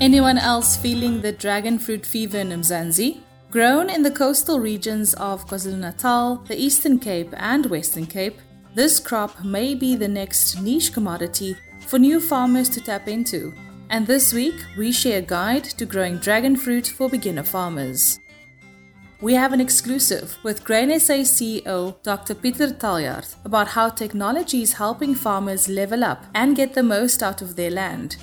Anyone else feeling the dragon fruit fever in Mzansi? Grown in the coastal regions of KwaZulu-Natal, the Eastern Cape and Western Cape, this crop may be the next niche commodity for new farmers to tap into. And this week, we share a guide to growing dragon fruit for beginner farmers. We have an exclusive with Grain SA CEO Dr. Peter Taljaard about how technology is helping farmers level up and get the most out of their land.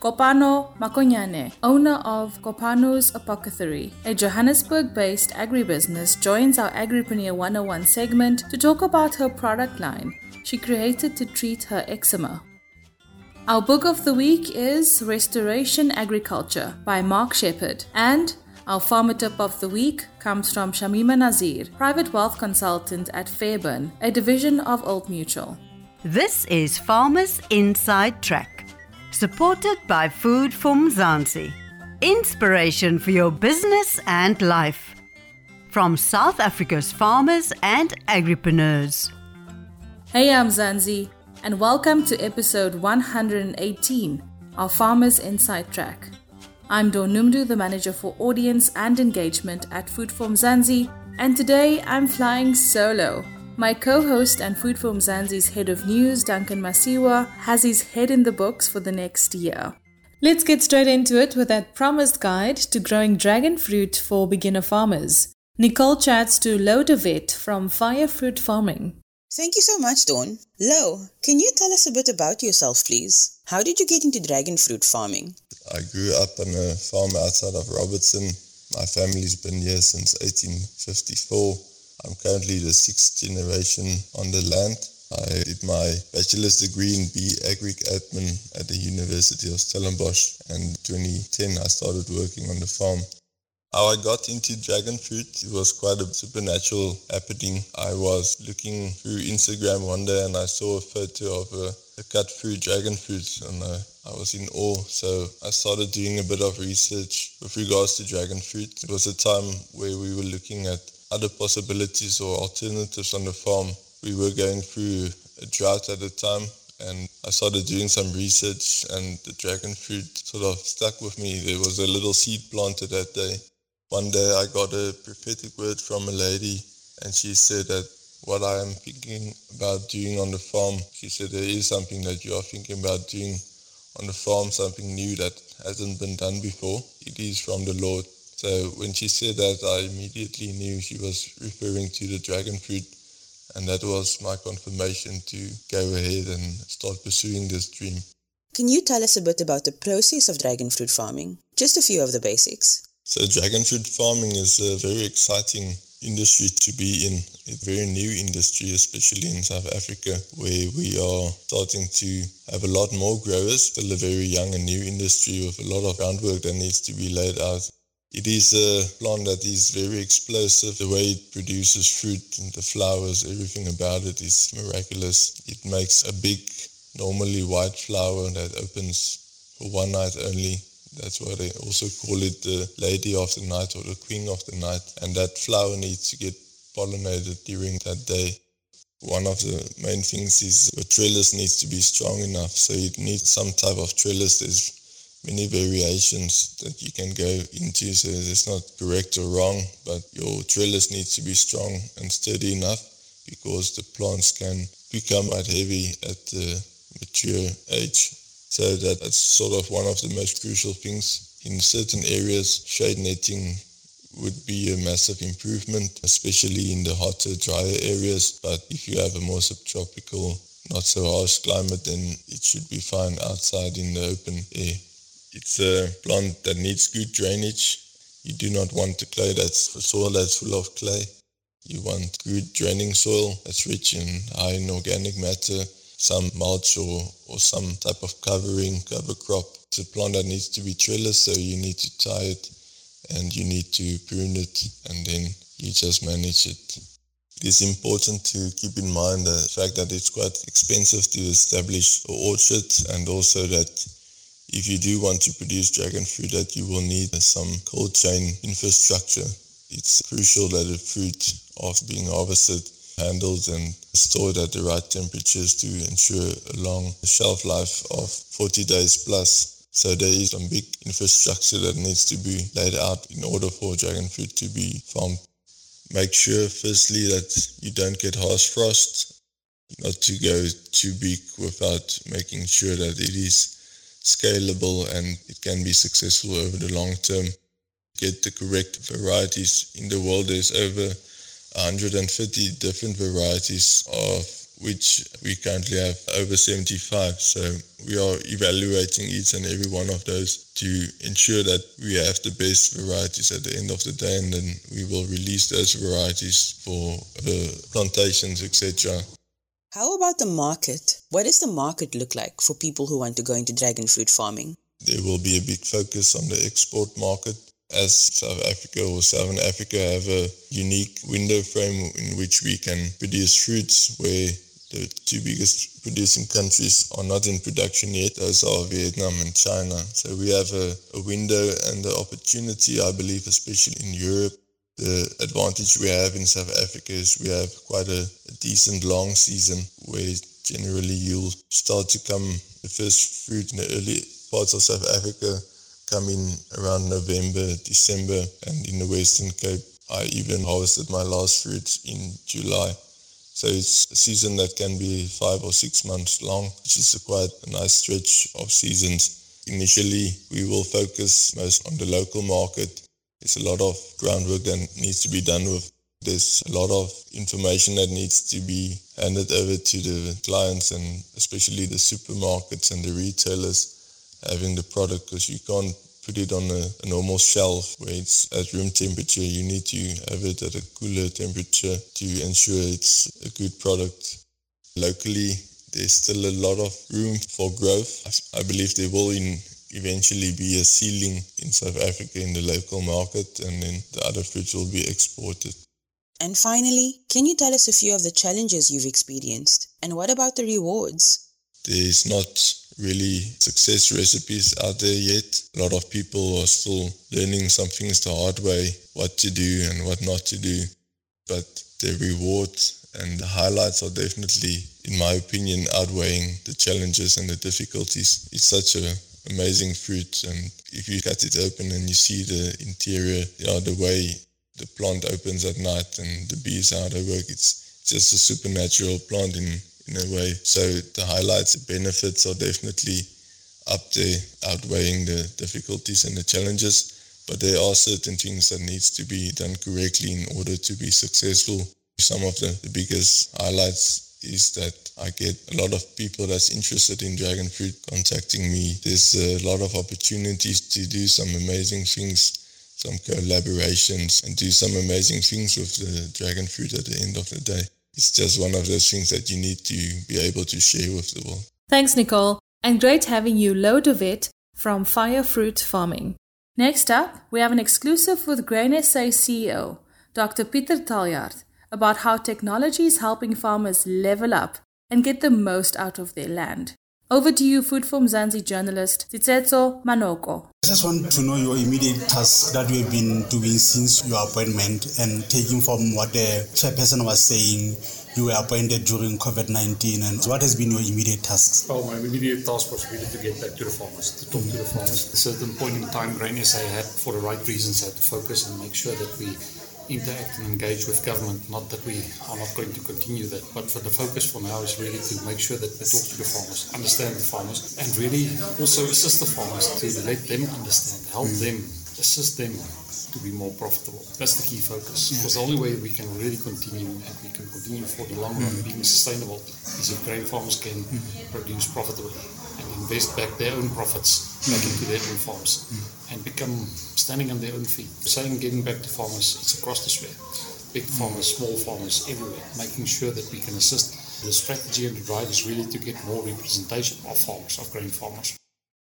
Kopano Makonyane, owner of Kopano's Apothecary, a Johannesburg based agribusiness, joins our Agripreneur 101 segment to talk about her product line she created to treat her eczema. Our book of the week is Restoration Agriculture by Mark Shepard, and our farmer tip of the week comes from Shamima Nazir, private wealth consultant at Fairburn, a division of Old Mutual. This is Farmers Inside Track supported by Food from Mzansi. Inspiration for your business and life. From South Africa's farmers and agripreneurs. Hey, I'm Zanzi, and welcome to episode 118 of Farmers Inside Track. I'm Dawn Noemdoe, the manager for audience and engagement at Food for Mzansi, and today I'm flying solo my co host and Food for Mzansi's head of news, Duncan Masiwa, has his head in the books for the next year. Let's get straight into it with that promised guide to growing dragon fruit for beginner farmers. Nicole chats to Lo de from Fire Fruit Farming. Thank you so much, Dawn. Lo, can you tell us a bit about yourself, please? How did you get into dragon fruit farming? I grew up on a farm outside of Robertson. My family's been here since 1854. I'm currently the sixth generation on the land. I did my bachelor's degree in B Agric Admin at the University of Stellenbosch and 2010 I started working on the farm. How I got into dragon fruit, it was quite a supernatural happening. I was looking through Instagram one day and I saw a photo of a, a cut through dragon fruit and I, I was in awe. So I started doing a bit of research with regards to dragon fruit. It was a time where we were looking at other possibilities or alternatives on the farm. We were going through a drought at the time and I started doing some research and the dragon fruit sort of stuck with me. There was a little seed planted that day. One day I got a prophetic word from a lady and she said that what I am thinking about doing on the farm, she said there is something that you are thinking about doing on the farm, something new that hasn't been done before. It is from the Lord. So when she said that, I immediately knew she was referring to the dragon fruit. And that was my confirmation to go ahead and start pursuing this dream. Can you tell us a bit about the process of dragon fruit farming? Just a few of the basics. So, dragon fruit farming is a very exciting industry to be in. A very new industry, especially in South Africa, where we are starting to have a lot more growers. Still a very young and new industry with a lot of groundwork that needs to be laid out. It is a plant that is very explosive. The way it produces fruit and the flowers, everything about it is miraculous. It makes a big, normally white flower that opens for one night only. That's why they also call it the lady of the night or the queen of the night. And that flower needs to get pollinated during that day. One of the main things is the trellis needs to be strong enough. So it needs some type of trellis. There's many variations that you can go into. So it's not correct or wrong, but your trellis needs to be strong and sturdy enough because the plants can become quite heavy at the mature age. So that, that's sort of one of the most crucial things. In certain areas, shade netting would be a massive improvement, especially in the hotter, drier areas. But if you have a more subtropical, not so harsh climate, then it should be fine outside in the open air. It's a plant that needs good drainage. You do not want a clay that's soil that's full of clay. You want good draining soil that's rich in high in organic matter, some mulch or, or some type of covering, cover crop. It's a plant that needs to be trellised, so you need to tie it and you need to prune it and then you just manage it. It is important to keep in mind the fact that it's quite expensive to establish an orchard and also that if you do want to produce dragon fruit that you will need some cold chain infrastructure. It's crucial that the fruit after being harvested handled and stored at the right temperatures to ensure a long shelf life of 40 days plus. So there is some big infrastructure that needs to be laid out in order for dragon fruit to be farmed. Make sure firstly that you don't get harsh frost, not to go too big without making sure that it is scalable and it can be successful over the long term. Get the correct varieties. In the world there's over 150 different varieties of which we currently have over 75. So we are evaluating each and every one of those to ensure that we have the best varieties at the end of the day and then we will release those varieties for the plantations, etc. How about the market? What does the market look like for people who want to go into dragon fruit farming? There will be a big focus on the export market as South Africa or Southern Africa have a unique window frame in which we can produce fruits where the two biggest producing countries are not in production yet. Those are Vietnam and China. So we have a, a window and the opportunity, I believe, especially in Europe. The advantage we have in South Africa is we have quite a, a decent long season where generally you'll start to come the first fruit in the early parts of South Africa come in around November, December, and in the Western Cape, I even harvested my last fruits in July. So it's a season that can be five or six months long, which is quite a nice stretch of seasons. Initially, we will focus most on the local market. There's a lot of groundwork that needs to be done with. There's a lot of information that needs to be handed over to the clients and especially the supermarkets and the retailers having the product because you can't put it on a, a, normal shelf where it's at room temperature. You need to have it at a cooler temperature to ensure it's a good product. Locally, there's still a lot of room for growth. I believe there will in eventually be a ceiling in South Africa in the local market and then the other fruits will be exported. And finally, can you tell us a few of the challenges you've experienced? And what about the rewards? There's not really success recipes out there yet. A lot of people are still learning some things the hard way, what to do and what not to do. But the rewards and the highlights are definitely, in my opinion, outweighing the challenges and the difficulties. It's such a amazing fruit and if you cut it open and you see the interior, know, the way the plant opens at night and the bees how they work, it's just a supernatural plant in in a way. So the highlights, the benefits are definitely up there, outweighing the difficulties and the challenges. But there are certain things that needs to be done correctly in order to be successful. Some of the, the biggest highlights is that I get a lot of people that's interested in dragon fruit contacting me. There's a lot of opportunities to do some amazing things, some collaborations, and do some amazing things with the dragon fruit at the end of the day it's just one of those things that you need to be able to share with the world. Thanks, Nicole, and great having you, Lodovit from Fire Fruit Farming. Next up, we have an exclusive with Grain SA CEO, Dr. Peter Taljaard, about how technology is helping farmers level up and get the most out of their land. Over to you, Food for Mzansi journalist Tsetso Manoko. I just want to know your immediate tasks that you have been doing since your appointment and taking from what the chairperson was saying. You were appointed during COVID 19, and what has been your immediate tasks? Well, my immediate task was really to get back to the farmers, to talk to the farmers. At a certain point in time, Grain SA had, for the right reasons, had to focus and make sure that we interact and engage with government. Not that we are not going to continue that, but for the focus for now is really to make sure that we talk to the farmers, understand the farmers, and really also assist the farmers to let them understand, help mm. them, assist them to be more profitable. That's the key focus. Because the only way we can really continue and we can continue for the long run mm. being sustainable is if grain farmers can mm. produce profitably and invest back their own profits back into their own farms and become standing on their own feet. Saying getting back to farmers, it's across the sphere. Big farmers, small farmers, everywhere, making sure that we can assist. The strategy and the drive is really to get more representation of farmers, of grain farmers.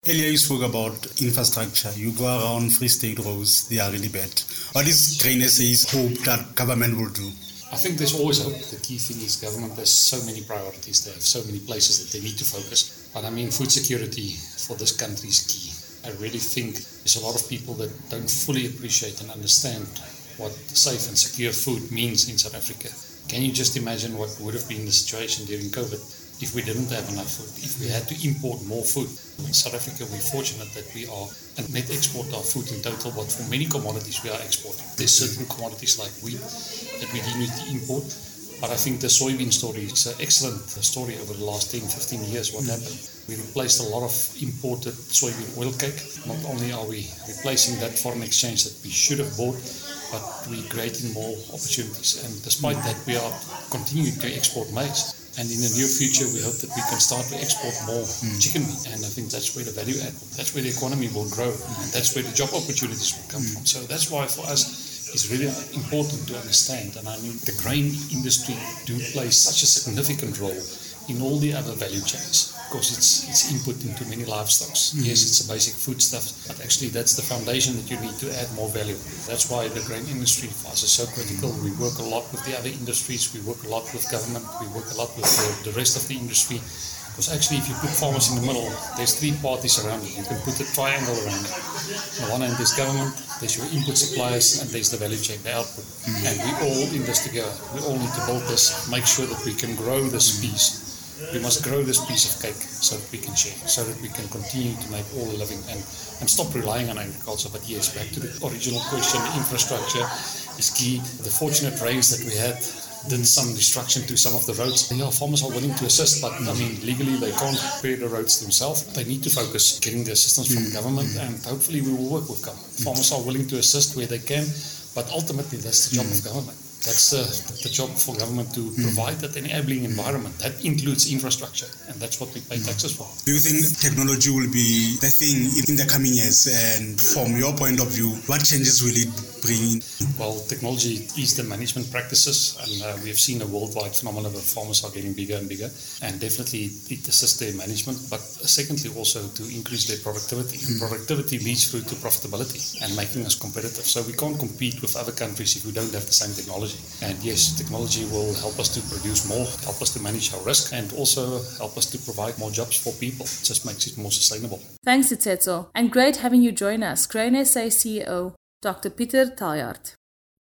Earlier you spoke about infrastructure. You go around Free State roads, they are really bad. What is Grain SA's hope that government will do? I think there's always hope. The key thing is government has so many priorities. They have so many places that they need to focus. But I mean, food security for this country is key. I really think there's a lot of people that don't fully appreciate and understand what safe and secure food means in South Africa. Can you just imagine what would have been the situation during COVID? if we didn't have enough food, if we had to import more food. In South Africa, we're fortunate that we are a net export of food in total, but for many commodities we are exporting. There's certain commodities like wheat that we do need to import. But I think the soybean story is an excellent story over the last 10, 15 years. What happened? We replaced a lot of imported soybean oil cake. Not only are we replacing that foreign exchange that we should have bought, but we're creating more opportunities. And despite that, we are continuing to export maize. And in the near future, we hope that we can start to export more mm. chicken meat. And I think that's where the value add, that's where the economy will grow. And that's where the job opportunities will come mm. from. So that's why for us, it's really important to understand. And I mean, the grain industry do play such a significant role in all the other value chains because it's it's input into many livestocks. Mm-hmm. Yes, it's a basic foodstuff, but actually that's the foundation that you need to add more value. That's why the grain industry for us is so critical. We work a lot with the other industries. We work a lot with government. We work a lot with the, the rest of the industry. Because actually, if you put farmers in the middle, there's three parties around it. You can put a triangle around it. On the one hand, there's government, there's your input suppliers, and there's the value chain, the output. Mm-hmm. And we all in this together. We all need to build this, make sure that we can grow this piece we must grow this piece of cake so that we can share, so that we can continue to make all a living and, and stop relying on agriculture. But yes, back to the original question, infrastructure is key. The fortunate rains that we had did some destruction to some of the roads. Yeah, farmers are willing to assist, but I mean, legally they can't repair the roads themselves. They need to focus getting the assistance from hmm. government, hmm. and hopefully we will work with government. Hmm. Farmers are willing to assist where they can, but ultimately that's the job of government. That's uh, the job for government to mm. provide that enabling environment. That includes infrastructure, and that's what we pay taxes for. Do you think technology will be the thing in the coming years? And from your point of view, what changes will it bring? Well, technology is the management practices, and uh, we have seen a worldwide phenomenon where farmers are getting bigger and bigger, and definitely it assists their management, but secondly also to increase their productivity. Mm. Productivity leads through to profitability and making us competitive. So we can't compete with other countries if we don't have the same technology technology. And yes, technology will help us to produce more, help us to manage our risk, and also help us to provide more jobs for people. It just makes it more sustainable. Thanks, Tsetso. And great having you join us, Grain SA CEO, Dr. Peter Taljaard.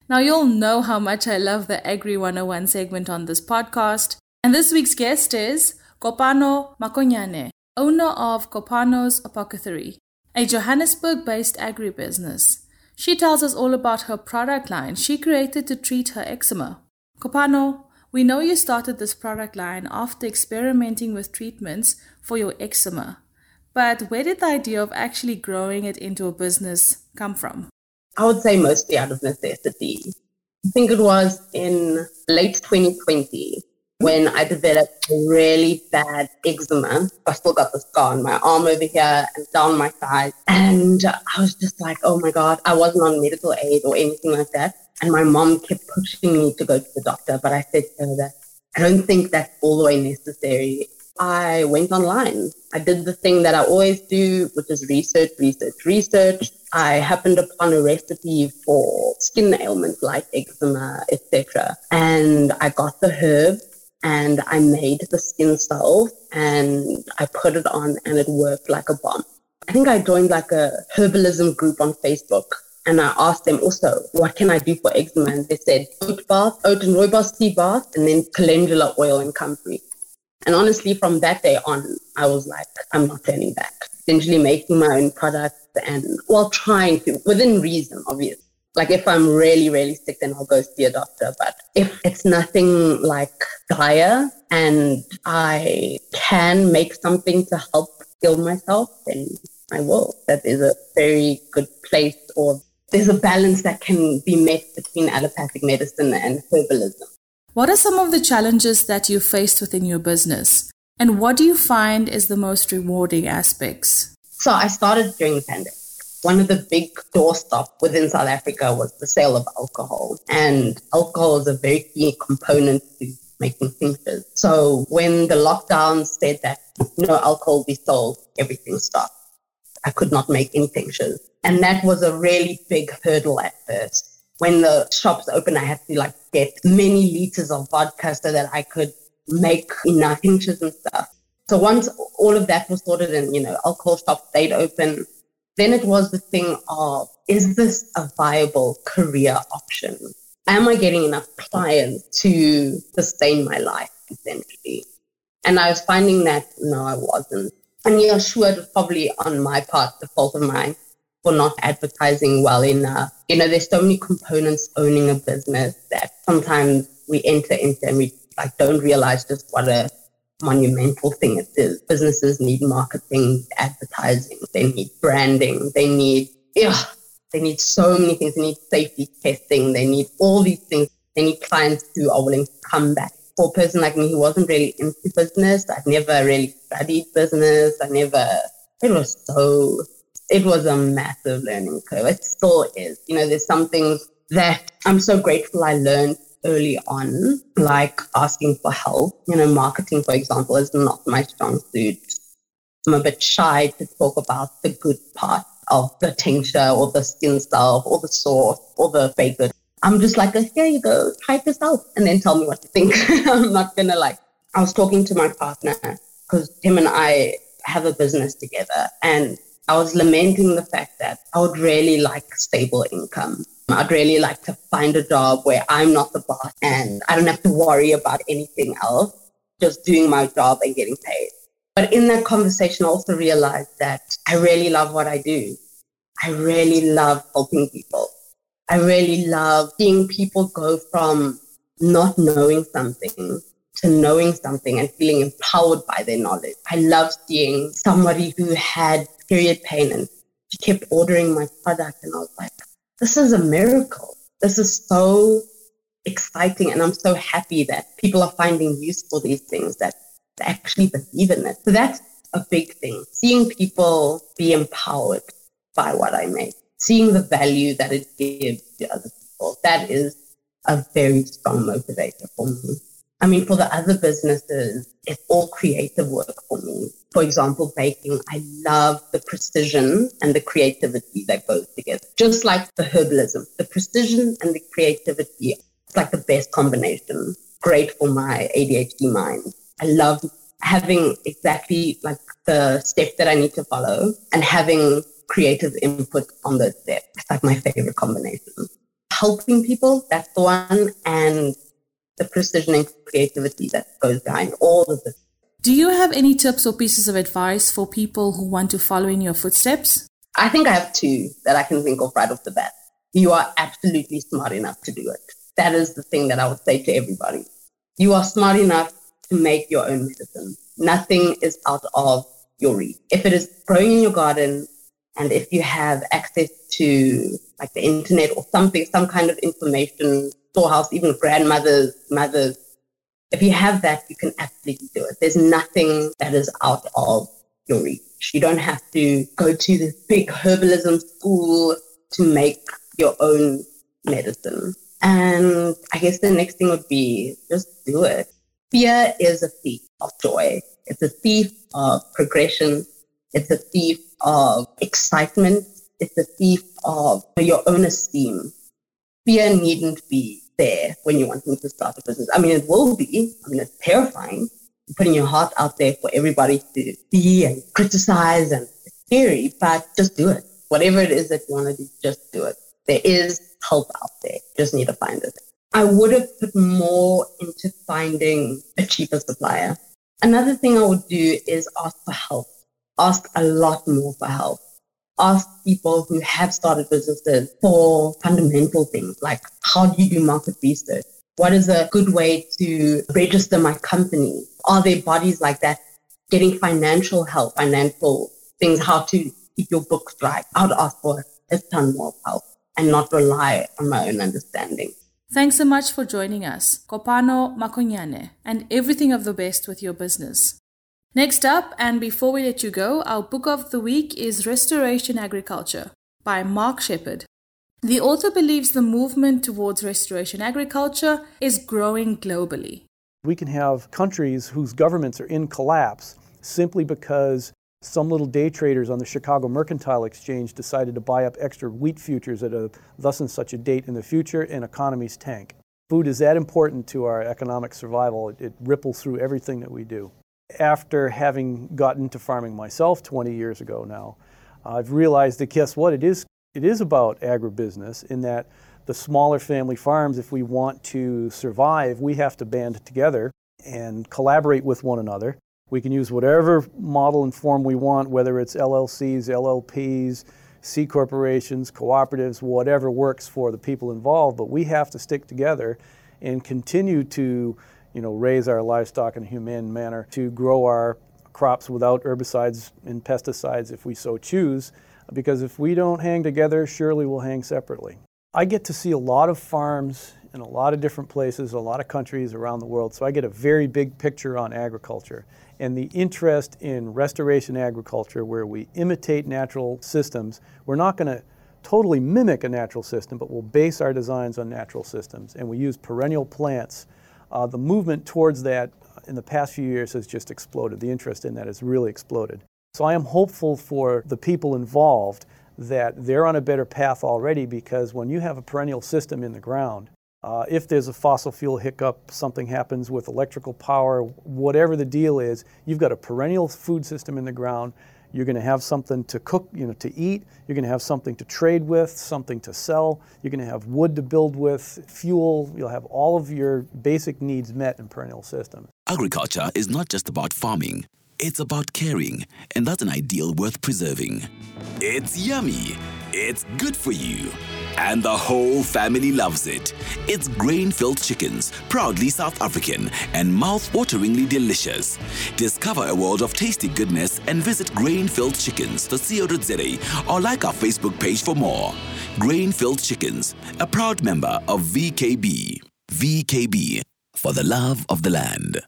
Now, you'll know how much I love the Agri 101 segment on this podcast. And this week's guest is Kopano Makonyane, owner of Kopano's Apothecary, a Johannesburg based agribusiness. She tells us all about her product line she created to treat her eczema. Kopano, we know you started this product line after experimenting with treatments for your eczema. But where did the idea of actually growing it into a business come from? I would say mostly out of necessity. I think it was in late 2020 when I developed a really bad eczema. I still got the scar on my arm over here and down my side. And I was just like, oh my God, I wasn't on medical aid or anything like that. And my mom kept pushing me to go to the doctor. But I said to her that I don't think that's all the way necessary. I went online. I did the thing that I always do, which is research, research, research. I happened upon a recipe for skin ailments like eczema, etc. And I got the herb and I made the skin salve and I put it on and it worked like a bomb. I think I joined like a herbalism group on Facebook and I asked them also, what can I do for eczema? And they said oat bath, oat and rooibos tea bath, and then calendula oil and comfrey. And honestly, from that day on, I was like, I'm not turning back. Essentially making my own products and while well, trying to, within reason, obviously. Like if I'm really, really sick, then I'll go see a doctor. But if it's nothing like dire and I can make something to help heal myself, then I will. That is a very good place or there's a balance that can be met between allopathic medicine and herbalism. What are some of the challenges that you faced within your business? And what do you find is the most rewarding aspects? So I started during the pandemic one of the big doorstop within South Africa was the sale of alcohol. And alcohol is a very key component to making tinctures. So when the lockdown said that no alcohol be sold, everything stopped. I could not make any tinctures. And that was a really big hurdle at first. When the shops opened, I had to like get many liters of vodka so that I could make enough tinctures and stuff. So once all of that was sorted and, you know, alcohol shops stayed open, then it was the thing of, is this a viable career option? Am I getting enough clients to sustain my life, essentially? And I was finding that no, I wasn't. And yeah, sure, it was probably on my part, the fault of mine for not advertising well enough. You know, there's so many components owning a business that sometimes we enter into and we like don't realize just what a monumental thing it is. Businesses need marketing, advertising, they need branding, they need yeah, they need so many things. They need safety testing, they need all these things. They need clients who are willing to come back. For a person like me who wasn't really into business, I've never really studied business. I never it was so it was a massive learning curve. It still is. You know, there's some things that I'm so grateful I learned early on, like asking for help. You know, marketing, for example, is not my strong suit. I'm a bit shy to talk about the good part of the tincture or the skin salve or the sauce or the baked I'm just like, here you go, try it yourself and then tell me what you think. I'm not going to like, I was talking to my partner because him and I have a business together and I was lamenting the fact that I would really like stable income. I'd really like to find a job where I'm not the boss and I don't have to worry about anything else, just doing my job and getting paid. But in that conversation, I also realized that I really love what I do. I really love helping people. I really love seeing people go from not knowing something to knowing something and feeling empowered by their knowledge. I love seeing somebody who had period pain and she kept ordering my product and I was like, this is a miracle. This is so exciting. And I'm so happy that people are finding use for these things that actually believe in it. So that's a big thing. Seeing people be empowered by what I make, seeing the value that it gives to other people, that is a very strong motivator for me. I mean, for the other businesses, it's all creative work for me. For example, baking, I love the precision and the creativity that goes together. Just like the herbalism, the precision and the creativity, it's like the best combination. Great for my ADHD mind. I love having exactly like the step that I need to follow and having creative input on those steps. It's like my favorite combination. Helping people, that's the one. And the precision and creativity that goes behind all of this. Do you have any tips or pieces of advice for people who want to follow in your footsteps? I think I have two that I can think of right off the bat. You are absolutely smart enough to do it. That is the thing that I would say to everybody. You are smart enough to make your own medicine. Nothing is out of your reach. If it is growing in your garden and if you have access to like the internet or something, some kind of information storehouse, even grandmothers, mothers. If you have that, you can absolutely do it. There's nothing that is out of your reach. You don't have to go to this big herbalism school to make your own medicine. And I guess the next thing would be just do it. Fear is a thief of joy. It's a thief of progression. It's a thief of excitement. It's a thief of your own esteem fear needn't be there when you're wanting to start a business. I mean, it will be. I mean, it's terrifying. You're putting your heart out there for everybody to see and criticize, and scary, but just do it. Whatever it is that you want to do, just do it. There is help out there. You just need to find it. I would have put more into finding a cheaper supplier. Another thing I would do is ask for help. Ask a lot more for help ask people who have started businesses for fundamental things like how do you do market research? What is a good way to register my company? Are there bodies like that getting financial help, financial things, how to keep your books right? I would ask for a ton more help and not rely on my own understanding. Thanks so much for joining us, Kopano Makonyane, and everything of the best with your business. Next up, and before we let you go, our book of the week is Restoration Agriculture by Mark Shepard. The author believes the movement towards restoration agriculture is growing globally. We can have countries whose governments are in collapse simply because some little day traders on the Chicago Mercantile Exchange decided to buy up extra wheat futures at a thus and such a date in the future, and economies tank. Food is that important to our economic survival, it, it ripples through everything that we do after having gotten into farming myself 20 years ago now, I've realized that guess what? It is, it is about agribusiness in that the smaller family farms, if we want to survive, we have to band together and collaborate with one another. We can use whatever model and form we want, whether it's LLCs, LLPs, C corporations, cooperatives, whatever works for the people involved, but we have to stick together and continue to you know, raise our livestock in a humane manner, to grow our crops without herbicides and pesticides if we so choose, because if we don't hang together, surely we'll hang separately. I get to see a lot of farms in a lot of different places, a lot of countries around the world, so I get a very big picture on agriculture. And the interest in restoration agriculture, where we imitate natural systems, we're not going to totally mimic a natural system, but we'll base our designs on natural systems. And we use perennial plants. Uh, the movement towards that in the past few years has just exploded. The interest in that has really exploded. So I am hopeful for the people involved that they're on a better path already because when you have a perennial system in the ground, uh, if there's a fossil fuel hiccup, something happens with electrical power, whatever the deal is, you've got a perennial food system in the ground. You're going to have something to cook, you know, to eat. You're going to have something to trade with, something to sell. You're going to have wood to build with, fuel. You'll have all of your basic needs met in perennial systems. Agriculture is not just about farming. It's about caring, and that's an ideal worth preserving. It's yummy. It's good for you. And the whole family loves it. It's grain filled chickens, proudly South African and mouth wateringly delicious. Discover a world of tasty goodness and visit Grain Filled Chickens, the CO.za, or like our Facebook page for more. Grain Filled Chickens, a proud member of VKB. VKB, for the love of the land.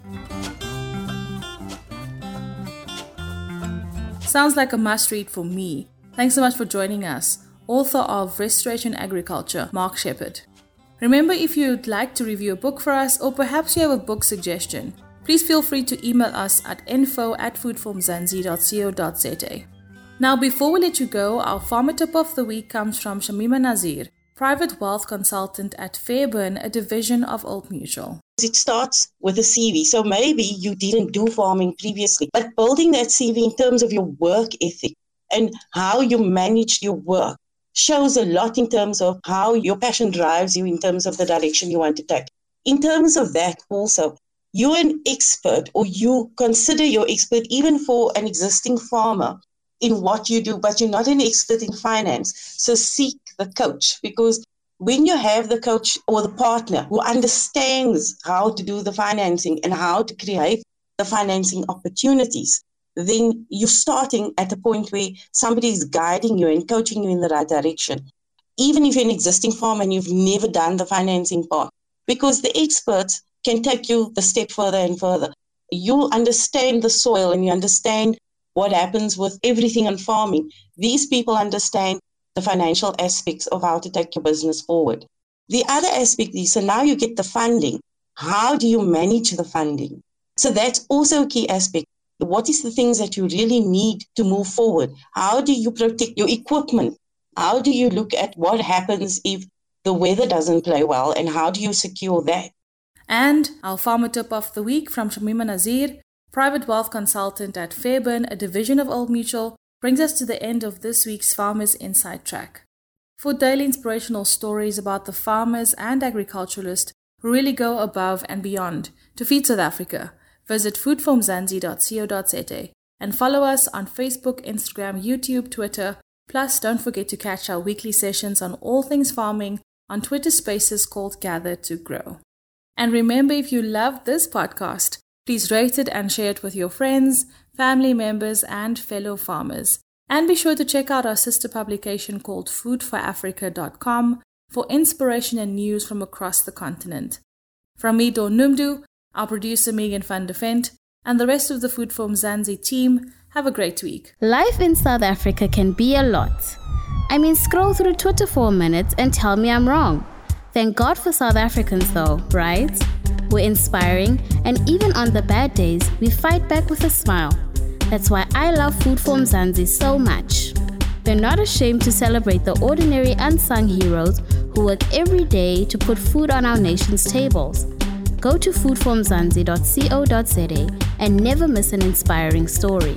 Sounds like a must read for me. Thanks so much for joining us, author of Restoration Agriculture, Mark Shepard. Remember, if you'd like to review a book for us, or perhaps you have a book suggestion, please feel free to email us at info at foodformzansi.co.za. Now, before we let you go, our farmer tip of the week comes from Shamima Nazir, private wealth consultant at Fairburn, a division of Old Mutual. It starts with a CV. So maybe you didn't do farming previously, but building that CV in terms of your work ethic and how you manage your work shows a lot in terms of how your passion drives you in terms of the direction you want to take. In terms of that, also, you're an expert or you consider your expert even for an existing farmer in what you do, but you're not an expert in finance. So seek the coach because when you have the coach or the partner who understands how to do the financing and how to create the financing opportunities, then you're starting at a point where somebody is guiding you and coaching you in the right direction. Even if you're an existing farmer and you've never done the financing part, because the experts can take you the step further and further. You understand the soil and you understand what happens with everything in farming. These people understand the financial aspects of how to take your business forward. The other aspect is so now you get the funding. How do you manage the funding? So that's also a key aspect. What is the things that you really need to move forward? How do you protect your equipment? How do you look at what happens if the weather doesn't play well and how do you secure that? And our farmer tip of the week from Shamima Nazir, private wealth consultant at Fairburn, a division of Old Mutual, brings us to the end of this week's Farmers Inside Track. For daily inspirational stories about the farmers and agriculturalists who really go above and beyond to feed South Africa, visit foodformzansi.co.za and follow us on Facebook, Instagram, YouTube, Twitter. Plus, don't forget to catch our weekly sessions on all things farming on Twitter spaces called Gather to Grow. And remember, if you love this podcast, please rate it and share it with your friends, family members, and fellow farmers. And be sure to check out our sister publication called foodforafrica.com for inspiration and news from across the continent. From me, Dawn Noemdoe, our producer Megan van de Vent, and the rest of the Food for Mzansi team, have a great week. Life in South Africa can be a lot. I mean, scroll through Twitter for a minute and tell me I'm wrong. Thank God for South Africans, though, right? We're inspiring, and even on the bad days, we fight back with a smile. That's why I love Food for Mzansi so much. We're not ashamed to celebrate the ordinary unsung heroes who work every day to put food on our nation's tables. Go to foodformzansi.co.za and never miss an inspiring story.